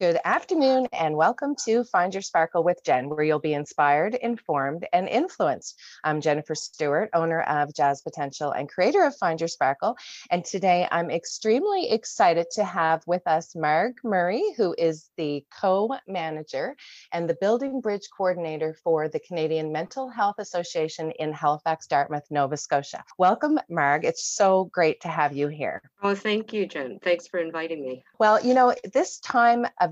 Good afternoon and welcome to Find Your Sparkle with Jen, where you'll be inspired, informed, and influenced. I'm Jennifer Stewart, owner of Jazz Potential and creator of Find Your Sparkle. And today I'm extremely excited to have with us Marg Murray, who is the co-manager and the building bridge coordinator for the Canadian Mental Health Association in Halifax, Dartmouth, Nova Scotia. Welcome, Marg. It's so great to have you here. Oh, thank you, Jen. Thanks for inviting me. Well, you know, this time of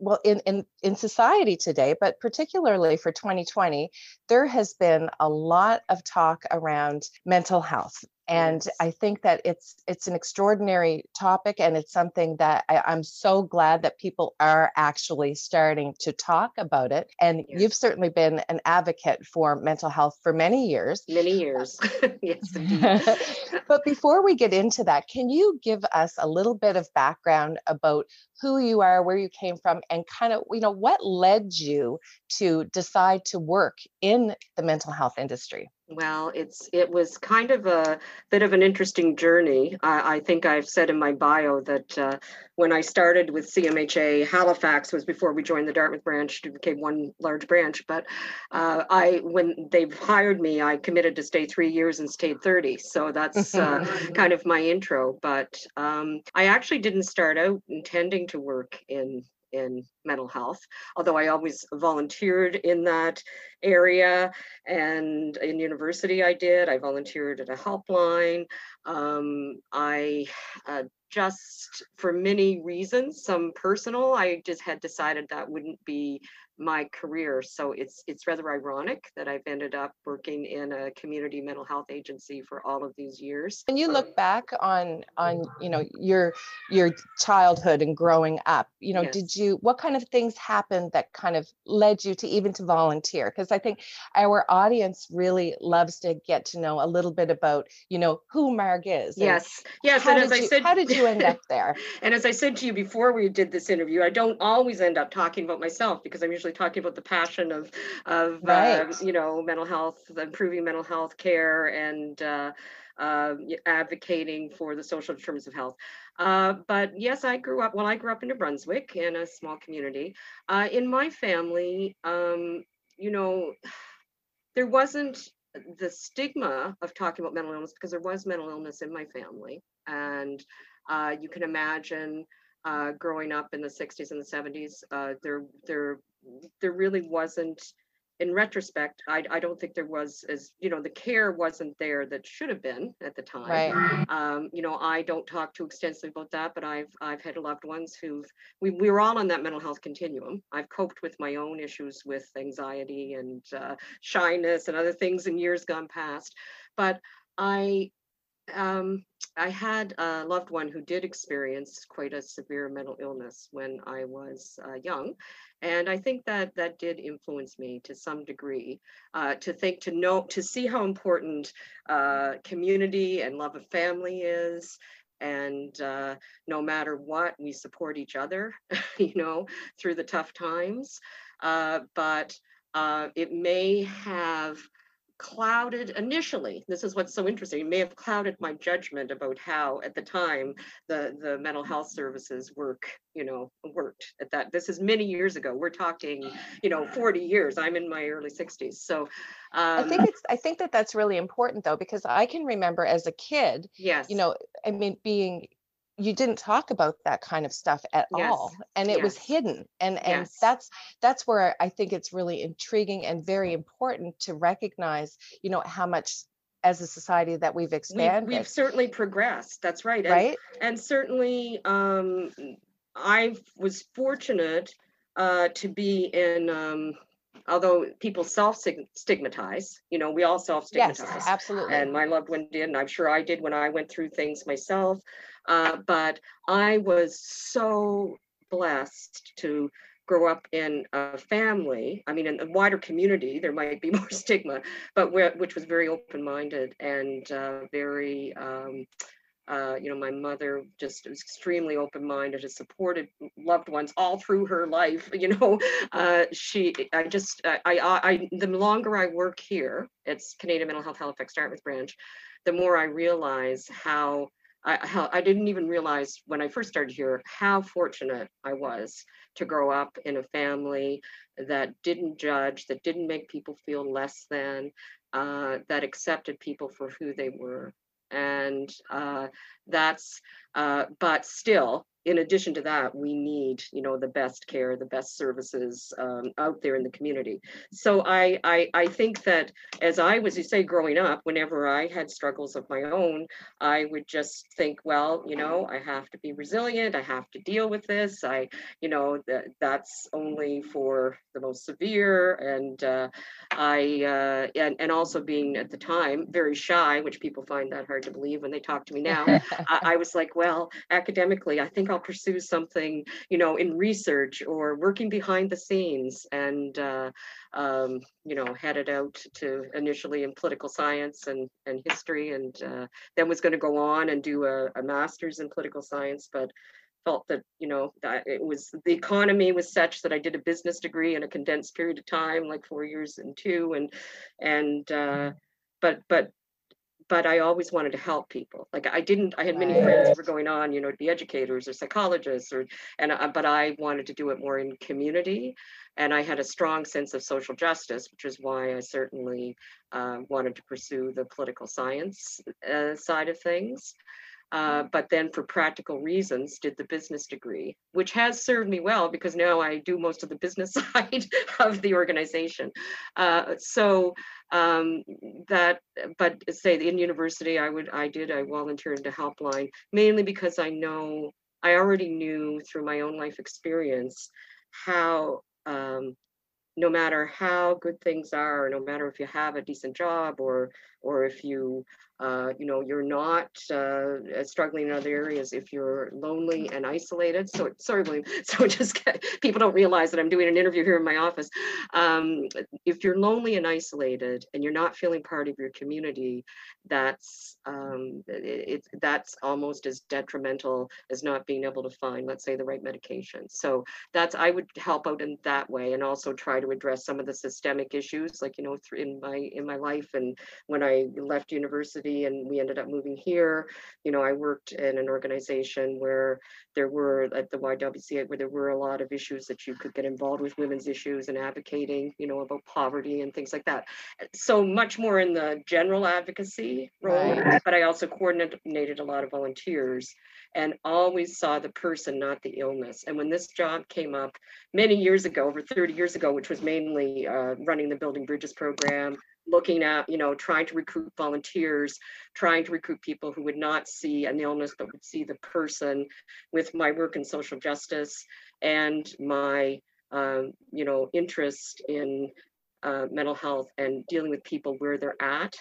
well in, in in society today but particularly for 2020 there has been a lot of talk around mental health and i think that it's it's an extraordinary topic and it's something that I, am so glad that people are actually starting to talk about it. And yes. you've certainly been an advocate for mental health for many years. Many uh, years. Yes but before we get into that can you give us a little bit of background about who you are where you came from and kind of you know what led you to decide to work in the mental health industry well, it's it was kind of a bit of an interesting journey. I, I think I've said in my bio that uh, when I started with CMHA, Halifax was before we joined the Dartmouth branch. It became one large branch, but uh, I when they hired me, I committed to stay three years and stayed thirty. So that's uh, kind of my intro. But um, I actually didn't start out intending to work in in mental health, although I always volunteered in that area and in university I did. I volunteered at a helpline. Um, I uh, just, for many reasons, some personal, I just had decided that wouldn't be my career. So it's it's rather ironic that I've ended up working in a community mental health agency for all of these years. When you look um, back on on mm-hmm. you know your your childhood and growing up, you know, yes. did you what kind of things happened that kind of led you to even to volunteer? Because I think our audience really loves to get to know a little bit about you know who Marg is. Yes, yes. And as I you, said, how did you end up there? and as I said to you before we did this interview, I don't always end up talking about myself because I'm usually actually talking about the passion of of right. uh, you know mental health, improving mental health care, and uh, uh, advocating for the social determinants of health. Uh, but yes, I grew up. Well, I grew up in New Brunswick in a small community. Uh, in my family, um, you know, there wasn't the stigma of talking about mental illness because there was mental illness in my family, and uh, you can imagine uh, growing up in the 60s and the 70s, uh, there there there really wasn't. In retrospect, I, I don't think there was as you know the care wasn't there that should have been at the time. Right. Um, you know, I don't talk too extensively about that, but I've I've had loved ones who've we we were all on that mental health continuum. I've coped with my own issues with anxiety and uh, shyness and other things in years gone past, but I um, I had a loved one who did experience quite a severe mental illness when I was uh, young. And I think that that did influence me to some degree uh, to think, to know, to see how important uh, community and love of family is. And uh, no matter what, we support each other, you know, through the tough times. Uh, but uh, it may have clouded initially this is what's so interesting it may have clouded my judgment about how at the time the the mental health services work you know worked at that this is many years ago we're talking you know 40 years i'm in my early 60s so um, i think it's i think that that's really important though because i can remember as a kid yes. you know i mean being you didn't talk about that kind of stuff at yes. all and it yes. was hidden and and yes. that's that's where i think it's really intriguing and very important to recognize you know how much as a society that we've expanded we've, we've certainly progressed that's right and, right and certainly um i was fortunate uh to be in um although people self stigmatize, you know, we all self stigmatize. Yes, absolutely. And my loved one did, and I'm sure I did when I went through things myself. Uh, but I was so blessed to grow up in a family i mean in a wider community there might be more stigma but which was very open-minded and uh, very um, uh, you know, my mother just was extremely open-minded, has supported loved ones all through her life. You know, uh, she, I just, I, I, I, the longer I work here, it's Canadian Mental Health Halifax Dartmouth branch, the more I realize how I, I didn't even realize when I first started here how fortunate I was to grow up in a family that didn't judge, that didn't make people feel less than, uh, that accepted people for who they were. And uh, that's, uh, but still, in addition to that, we need, you know, the best care, the best services um, out there in the community. So I, I, I think that as I was, you say, growing up, whenever I had struggles of my own, I would just think, well, you know, I have to be resilient. I have to deal with this. I, you know, that that's only for the most severe. And uh, I, uh, and and also being at the time very shy, which people find that hard to believe when they talk to me now. I, I was like, well, academically, I think I'll pursue something, you know, in research or working behind the scenes and, uh, um, you know, headed out to initially in political science and, and history and uh, then was going to go on and do a, a master's in political science, but felt that you know that it was the economy was such that I did a business degree in a condensed period of time, like four years and two, and and uh, but but but I always wanted to help people. Like I didn't, I had many friends who were going on, you know, to be educators or psychologists or, and, uh, but I wanted to do it more in community. And I had a strong sense of social justice, which is why I certainly uh, wanted to pursue the political science uh, side of things. Uh, but then for practical reasons did the business degree, which has served me well because now I do most of the business side of the organization. Uh, so um, that, but say in university, I would, I did, I volunteered to Helpline mainly because I know, I already knew through my own life experience how um, no matter how good things are, no matter if you have a decent job or or if you uh, you know, you're not uh, struggling in other areas if you're lonely and isolated. So sorry, William. So just people don't realize that I'm doing an interview here in my office. Um, if you're lonely and isolated and you're not feeling part of your community, that's um, it, that's almost as detrimental as not being able to find, let's say, the right medication. So that's I would help out in that way, and also try to address some of the systemic issues, like you know, in my in my life and when I left university university and we ended up moving here. You know, I worked in an organization where there were at the YWCA where there were a lot of issues that you could get involved with women's issues and advocating, you know, about poverty and things like that. So much more in the general advocacy role, right. but I also coordinated a lot of volunteers and always saw the person, not the illness. And when this job came up many years ago, over 30 years ago, which was mainly uh, running the Building Bridges program, looking at, you know, trying to recruit volunteers, trying to recruit people who would not see an illness, but would see the person with my work in social justice and my, um, you know, interest in uh, mental health and dealing with people where they're at.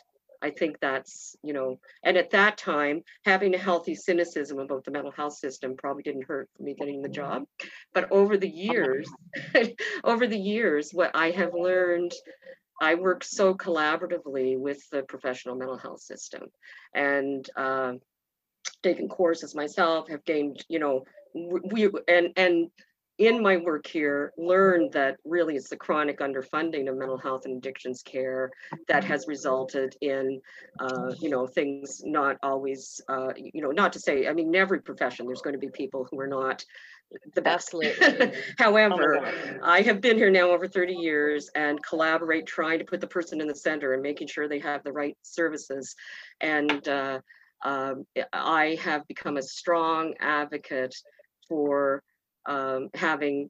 I think that's, you know, and at that time, having a healthy cynicism about the mental health system probably didn't hurt me getting the job. But over the years, over the years, what I have learned I work so collaboratively with the professional mental health system and uh, taken courses myself, have gained, you know, we and and in my work here learned that really it's the chronic underfunding of mental health and addictions care that has resulted in uh, you know things not always uh, you know not to say i mean in every profession there's going to be people who are not the best. Absolutely. However, oh I have been here now over 30 years and collaborate trying to put the person in the center and making sure they have the right services. And uh, um, I have become a strong advocate for um, having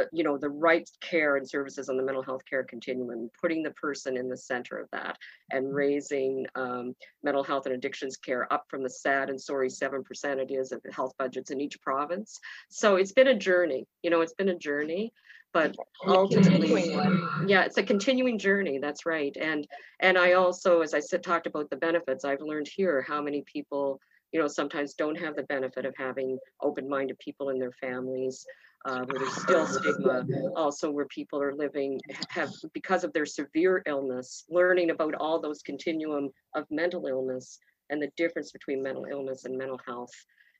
uh, you know, the right care and services on the mental health care continuum, putting the person in the center of that and mm-hmm. raising um, mental health and addictions care up from the sad and sorry 7% it is of the health budgets in each province. So it's been a journey, you know, it's been a journey, but ultimately, yeah, it's a continuing journey. That's right. And, and I also, as I said, talked about the benefits, I've learned here how many people you know, sometimes don't have the benefit of having open-minded people in their families uh, where there's still stigma, also where people are living, have, because of their severe illness, learning about all those continuum of mental illness and the difference between mental illness and mental health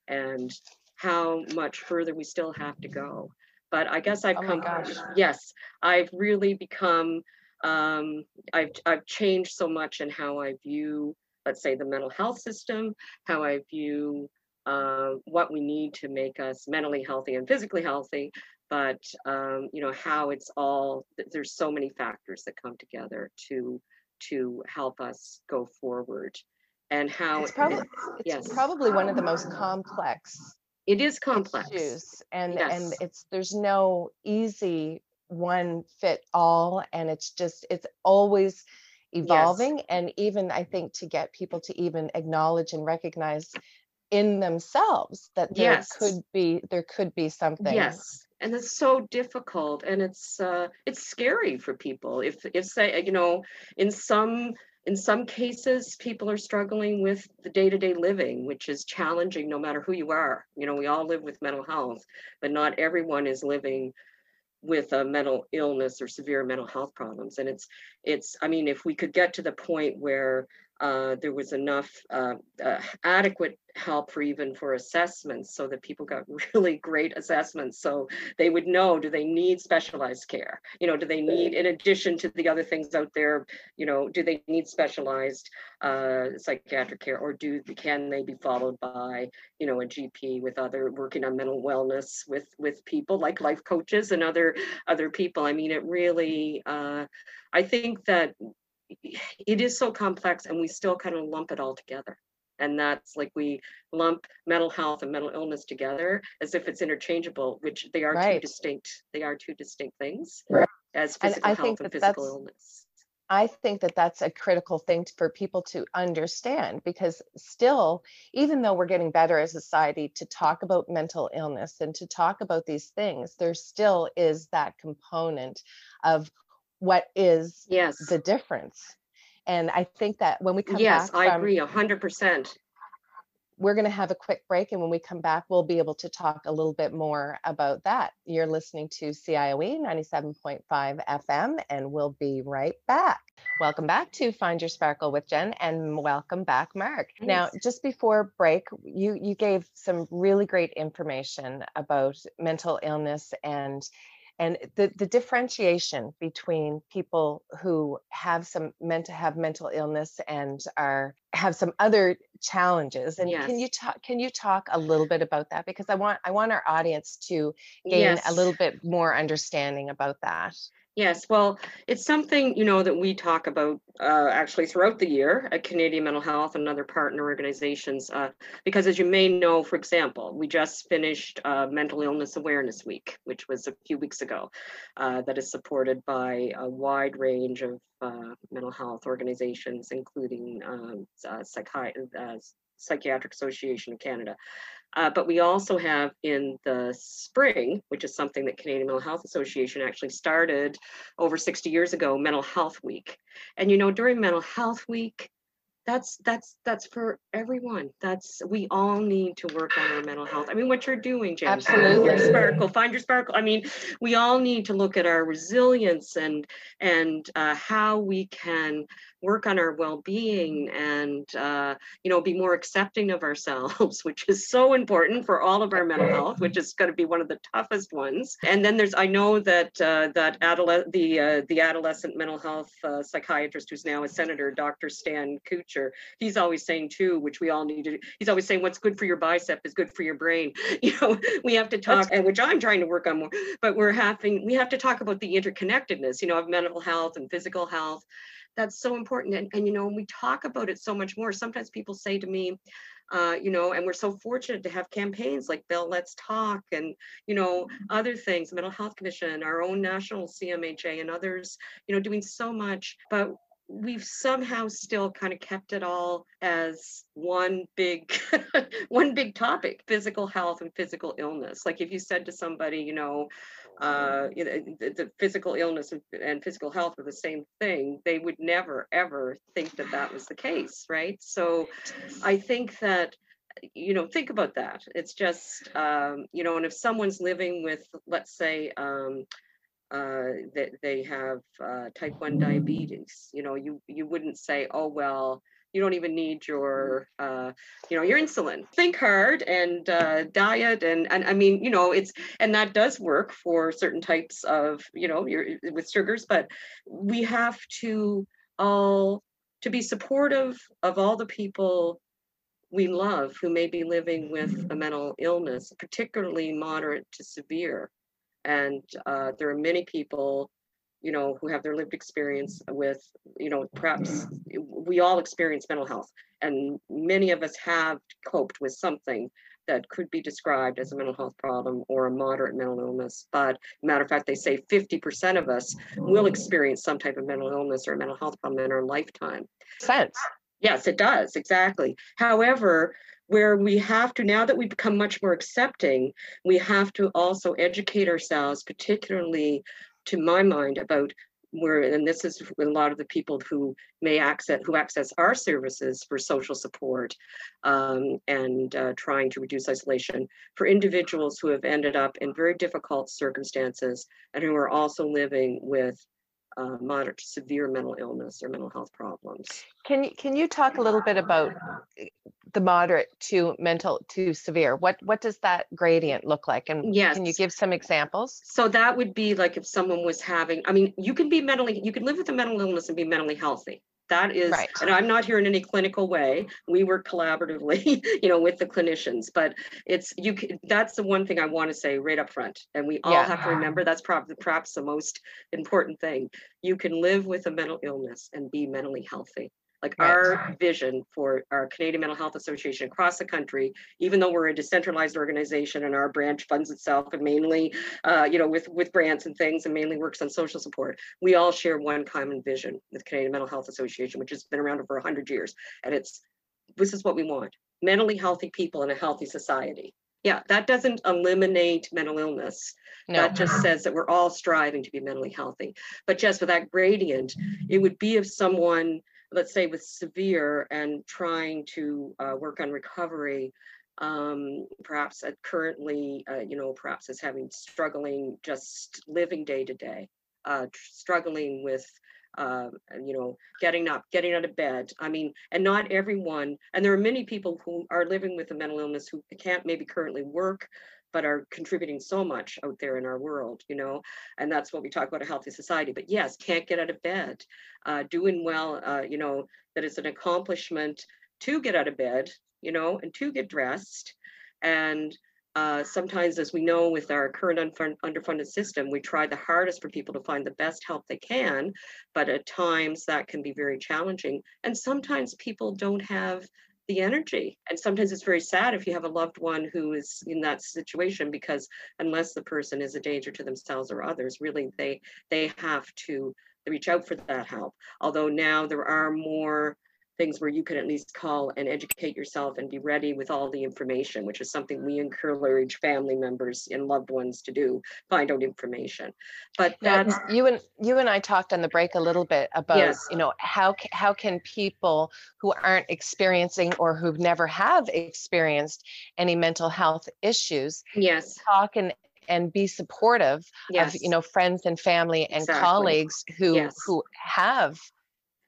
and how much further we still have to go. But I guess I've oh come, gosh. yes, I've really become, um, I've, I've changed so much in how I view let's say, the mental health system, how I view uh, what we need to make us mentally healthy and physically healthy, but um, you know how it's all. There's so many factors that come together to to help us go forward, and how It's probably, it's yes. probably one of the most complex it is complex. issues. And, and it's, there's no easy one fit all. And it's just, it's always evolving. And even I think to get people to even acknowledge and recognize in themselves that there Yes. could be, there could be something. Yes, and it's so difficult, and it's uh, it's scary for people. If if say you know, in some in some cases, people are struggling with the day to day living, which is challenging no matter who you are. You know, we all live with mental health, but not everyone is living with a mental illness or severe mental health problems. And it's it's I mean, if we could get to the point where uh, there was enough uh, uh, adequate help for even for assessments so that people got really great assessments. So they would know do they need specialized care? You know do they need in addition to the other things out there you know do they need specialized uh, psychiatric care? Or do can they be followed by you know a gp with other working on mental wellness with with people like life coaches and other other people? I mean it really uh, i think that it is so complex and we still kind of lump it all together. And that's like we lump mental health and mental illness together as if it's interchangeable which they are two distinct they are two distinct things Right. as And physical I think health and that physical that's- illness. I think that that's a critical thing for people to understand because still, even though we're getting better as a society to talk about mental illness and to talk about these things, there still is that component of what is yes the difference. And I think that when we come yes back yes, i from, agree a hundred percent we're going to have a quick break. And when we come back, we'll be able to talk a little bit more about that. You're listening to CIOE 97.5 FM, and we'll be right back. Welcome back to Find Your Sparkle with Jen, and welcome back, Marg. Now, just before break, you you gave some really great information about mental illness and and the, the differentiation between people who have some meant to have mental illness and are have some other challenges and can you talk can you talk a little bit about that? Because i want i want our audience to gain a little bit more understanding about that Yes, well, it's something, you know, that we talk about uh, actually throughout the year at Canadian Mental Health and other partner organizations. Uh, because as you may know, for example, we just finished uh, Mental Illness Awareness Week, which was a few weeks ago, uh, that is supported by a wide range of uh, mental health organizations, including um, uh, psychi- Psychiatric Association of Canada. Uh, but we also have in the spring, which is something that Canadian Mental Health Association actually started over 60 years ago, Mental Health Week. And you know, during Mental Health Week, that's that's that's for everyone. That's we all need to work on our mental health. I mean, what you're doing, Jen. Find your sparkle. Find your sparkle. I mean, we all need to look at our resilience and and uh, how we can work on our well-being and uh, you know be more accepting of ourselves which is so important for all of our mental health which is going to be one of the toughest ones and then there's i know that uh, that adole- the uh, the adolescent mental health uh, psychiatrist who's now a senator dr stan Kutcher he's always saying too which we all need to he's always saying what's good for your bicep is good for your brain. You know we have to talk and which i'm trying to work on more but we're having we have to talk about the interconnectedness you know of mental health and physical health. That's so important and, and you know we talk about it so much more. Sometimes people say to me uh, you know and we're so fortunate to have campaigns like Bell let's talk and you know other things mental health commission our own national cmha and others you know doing so much. But we've somehow still kind of kept it all as one big one big topic physical health and physical illness like if you said to somebody you know uh, you know, the, the physical illness and, and physical health are the same thing, they would never ever think that that was the case, right? So I think that you know think about that it's just um you know and if someone's living with let's say um uh that they have uh type 1 diabetes you know you you wouldn't say oh well you don't even need your uh you know your insulin think hard and uh diet and and i mean you know it's and that does work for certain types of you know your with sugars but we have to all to be supportive of all the people we love who may be living with a mental illness, particularly moderate to severe. And uh, there are many people, you know, who have their lived experience with, you know, perhaps we all experience mental health, and many of us have coped with something that could be described as a mental health problem or a moderate mental illness. But matter of fact, they say 50% of us will experience some type of mental illness or a mental health problem in our lifetime. Sense. Yes, it does, exactly. However, where we have to, now that we've become much more accepting, we have to also educate ourselves, particularly to my mind, about where, and this is a lot of the people who may access, who access our services for social support um, and uh, trying to reduce isolation, for individuals who have ended up in very difficult circumstances and who are also living with uh, moderate to severe mental illness or mental health problems. Can you can you talk a little bit about the moderate to mental to severe? What what does that gradient look like? And yes. can you give some examples? So that would be like if someone was having, I mean, you can be mentally, you can live with a mental illness and be mentally healthy. That is, Right. and I'm not here in any clinical way. We work collaboratively, you know, with the clinicians, but it's, you, can. that's the one thing I want to say right up front. And we all Yeah. have to remember, that's probably perhaps the most important thing. You can live with a mental illness and be mentally healthy. Like Right. our vision for our Canadian Mental Health Association across the country, even though we're a decentralized organization and our branch funds itself and mainly, uh, you know, with with grants and things and mainly works on social support, we all share one common vision with Canadian Mental Health Association, which has been around for 100 years. And it's, this is what we want, mentally healthy people in a healthy society. Yeah, that doesn't eliminate mental illness. No. That just says that we're all striving to be mentally healthy. But just with that gradient, it would be if someone, let's say with severe and trying to uh, work on recovery, um, perhaps at currently, uh, you know, perhaps is having struggling just living day to day, uh, tr- struggling with, uh, you know, getting up, getting out of bed. I mean, and not everyone, and there are many people who are living with a mental illness who can't maybe currently work, but are contributing so much out there in our world, you know, and that's what we talk about a healthy society. But yes, can't get out of bed, uh, doing well, uh, you know, that it's an accomplishment to get out of bed, you know, and to get dressed. And uh, sometimes, as we know, with our current unfund- underfunded system, we try the hardest for people to find the best help they can, but at times that can be very challenging. And sometimes people don't have the energy. And sometimes it's very sad if you have a loved one who is in that situation because unless the person is a danger to themselves or others, really they they have to reach out for that help. Although now there are more things where you can at least call and educate yourself and be ready with all the information, which is something we encourage family members and loved ones to do, find out information. But you and you and I talked on the break a little bit about Yes. you know how how can people who aren't experiencing or who've never have experienced any mental health issues yes, talk and and be supportive yes. of you know friends and family and Exactly. colleagues who Yes. who have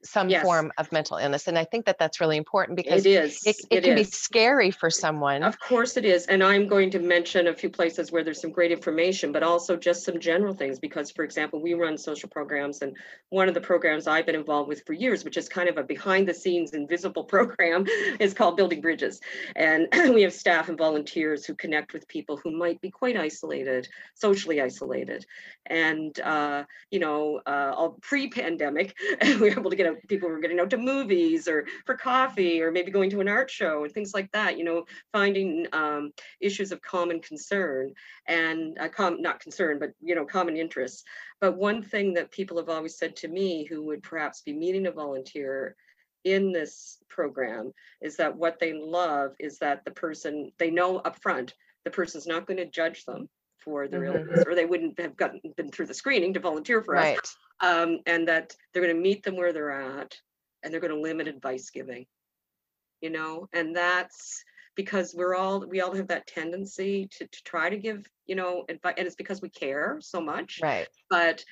some Yes. form of mental illness and i think that that's really important because it is. it, it can be scary for someone Of course it is. And I'm going to mention a few places where there's some great information, but also just some general things. Because, for example, we run social programs, and one of the programs I've been involved with for years, which is kind of a behind the scenes invisible program, is called Building Bridges. And we have staff and volunteers who connect with people who might be quite isolated, socially isolated. And, uh, you know, uh, all pre pandemic, we were able to get out, people were getting out to movies or for coffee or maybe going to an art show and things like that, you know, finding um, issues of common concern and uh, com- not concern, but you know, common interests. But one thing that people have always said to me who would perhaps be meeting a volunteer in this program is that what they love is that the person they know upfront the person's not going to judge them for Mhm. illness or they wouldn't have gotten been through the screening to volunteer for us. Um, and that they're going to meet them where they're at and they're going to limit advice giving. You know and that's because we're all we all have that tendency to, to try to give you know advice and it's because we care so much. Right. But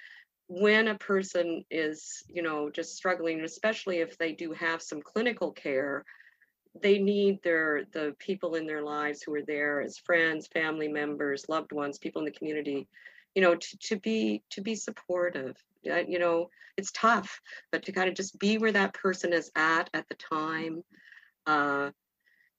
when a person is you know just struggling especially if they do have some clinical care they need their the people in their lives who are there as friends family members loved ones people in the community you know, to, to be to be supportive. Uh, you know, it's tough, but to kind of just be where that person is at at the time. Uh,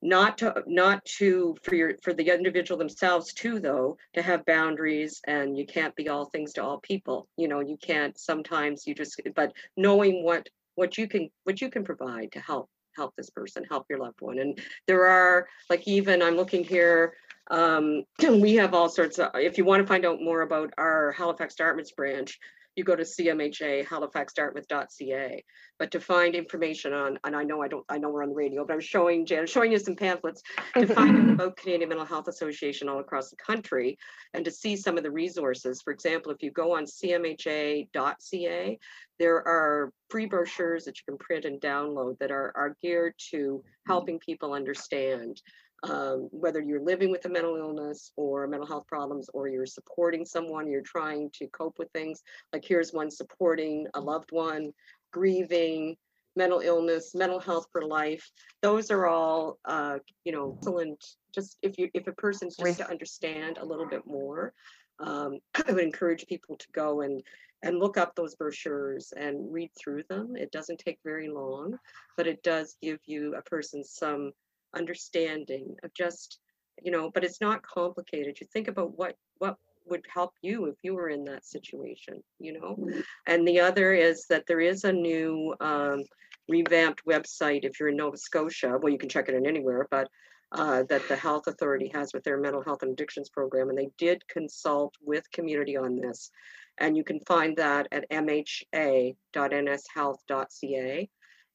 not to not to for your for the individual themselves too though to have boundaries and you can't be all things to all people you know you can't sometimes you just but knowing what what you can what you can provide to help help this person help your loved one. And there are like even i'm looking here um we have all sorts of if you want to find out more about our halifax dartmouth branch you go to CMHA halifaxdartmouth.ca. But to find information on, and I know I don't, I know we're on the radio, but I'm showing Jan, showing you some pamphlets to find out about Canadian Mental Health Association all across the country and to see some of the resources. For example, if you go on CMHA.ca, there are free brochures that you can print and download that are, are geared to helping people understand um, whether you're living with a mental illness or mental health problems, or you're supporting someone, you're trying to cope with things. Like here's one supporting a loved one, grieving, mental illness, mental health for life. Those are all, uh, you know, excellent. Just if you if a person's just to understand a little bit more, um, I would encourage people to go and and look up those brochures and read through them. It doesn't take very long, but it does give you a person some understanding of just you know but it's not complicated. You think about what what would help you if you were in that situation you know? Mm-hmm. and the other is that there is a new um, revamped website if you're in nova scotia. Well you can check it in anywhere but uh, that the health authority has with their mental health and addictions program and they did consult with community on this. And you can find that at mha.nshealth.ca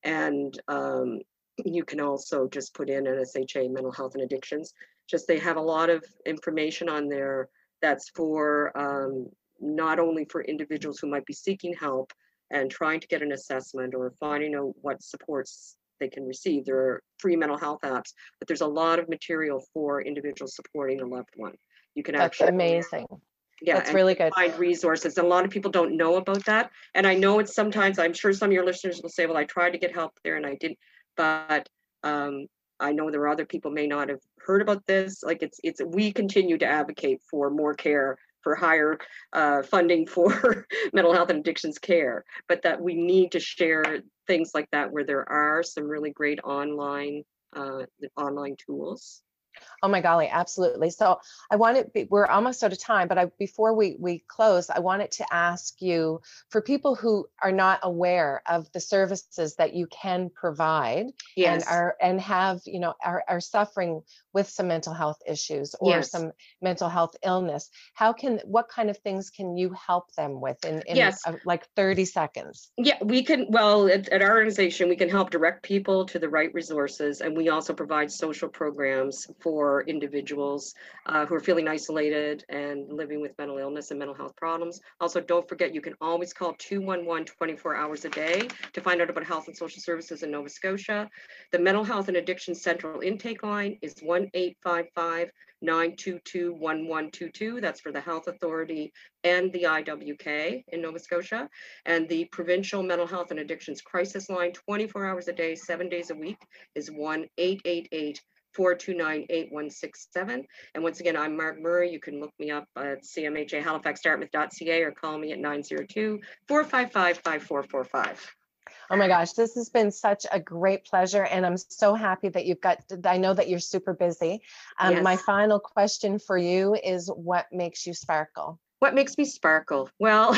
and um, you can also just put in NSHA mental health and addictions. Just they have a lot of information on there that's for um, not only for individuals who might be seeking help and trying to get an assessment or finding out what supports they can receive. There are free mental health apps, but there's a lot of material for individuals supporting a loved one. You can That's actually amazing. Yeah, That's really good. Find resources. And a lot of people don't know about that. And I know it's sometimes, I'm sure some of your listeners will say, well, I tried to get help there and I didn't but um, I know there are other people may not have heard about this. Like it's it's we continue to advocate for more care, for higher uh, funding for mental health and addictions care, but that we need to share things like that where there are some really great online uh, online tools. Oh my golly, absolutely. So I want wanted, we're almost out of time, but I, before we, we close, I wanted to ask you for people who are not aware of the services that you can provide yes. and are, and have, you know, are, are suffering with some mental health issues or yes. some mental health illness, how can, what kind of things can you help them with in, in yes. a, like 30 seconds? Yeah, we can, well, at, at our organization, we can help direct people to the right resources and we also provide social programs for individuals uh, who are feeling isolated and living with mental illness and mental health problems. Also, don't forget you can always call 211 24 hours a day to find out about health and social services in Nova Scotia. The Mental Health and Addiction Central Intake Line is 1 855 922 1122. That's for the Health Authority and the IWK in Nova Scotia. And the Provincial Mental Health and Addictions Crisis Line, 24 hours a day, seven days a week, is 1 888 429-8167. And once again, I'm Marg Murray. You can look me up at CMHA halifaxdartmouth.ca or call me at 902-455-5445. Oh my gosh, this has been such a great pleasure. And I'm so happy that you've got, I know that you're super busy. Um, yes. My final question for you is what makes you sparkle? What makes me sparkle? Well,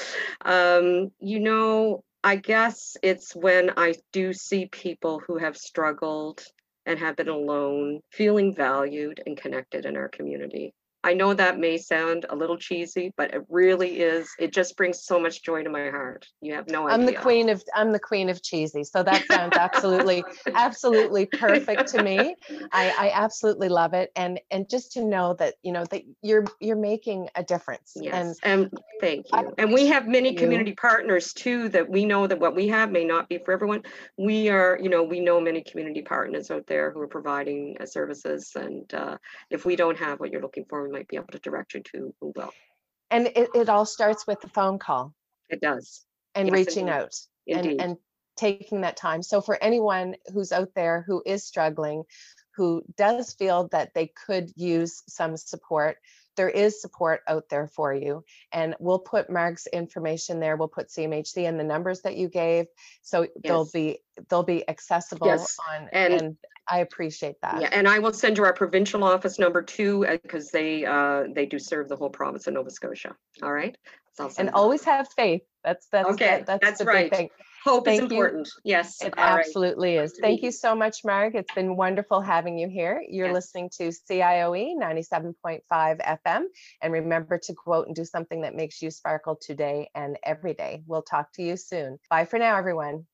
um, you know, I guess it's when I do see people who have struggled and have been alone, feeling valued and connected in our community. I know that may sound a little cheesy, but it really is. It just brings so much joy to my heart. You have no idea. I'm the queen of I'm the queen of cheesy. So that sounds absolutely, absolutely perfect to me. I, I absolutely love it. And and just to know that, you know, that you're you're making a difference. Yes. And, and thank you. And we have many community partners too that we know that what we have may not be for everyone. We are, you know, we know many community partners out there who are providing uh, services. And uh, if we don't have what you're looking for, we might be able to direct you to who will. And it, it all starts with the phone call. It does. And yes, reaching indeed. out indeed. and and taking that time. So for anyone who's out there who is struggling, who does feel that they could use some support, there is support out there for you. And we'll put Marg's information there. We'll put CMHA and the numbers that you gave. So they'll be, they'll be accessible Yes, on, and- and I appreciate that. Yeah, and I will send you our provincial office number two, because they, uh, they do serve the whole province of Nova Scotia. All right? So I'll And that. always have faith. That's, that's, Okay, that- that's that's the big right. thing. Hope is thank you. important. Yes. It all right. absolutely is. Thank you you. so much, Marg. It's been wonderful having you here. You're Yes. listening to CIOE 97.5 FM. And remember to go out and do something that makes you sparkle today and every day. We'll talk to you soon. Bye for now, everyone.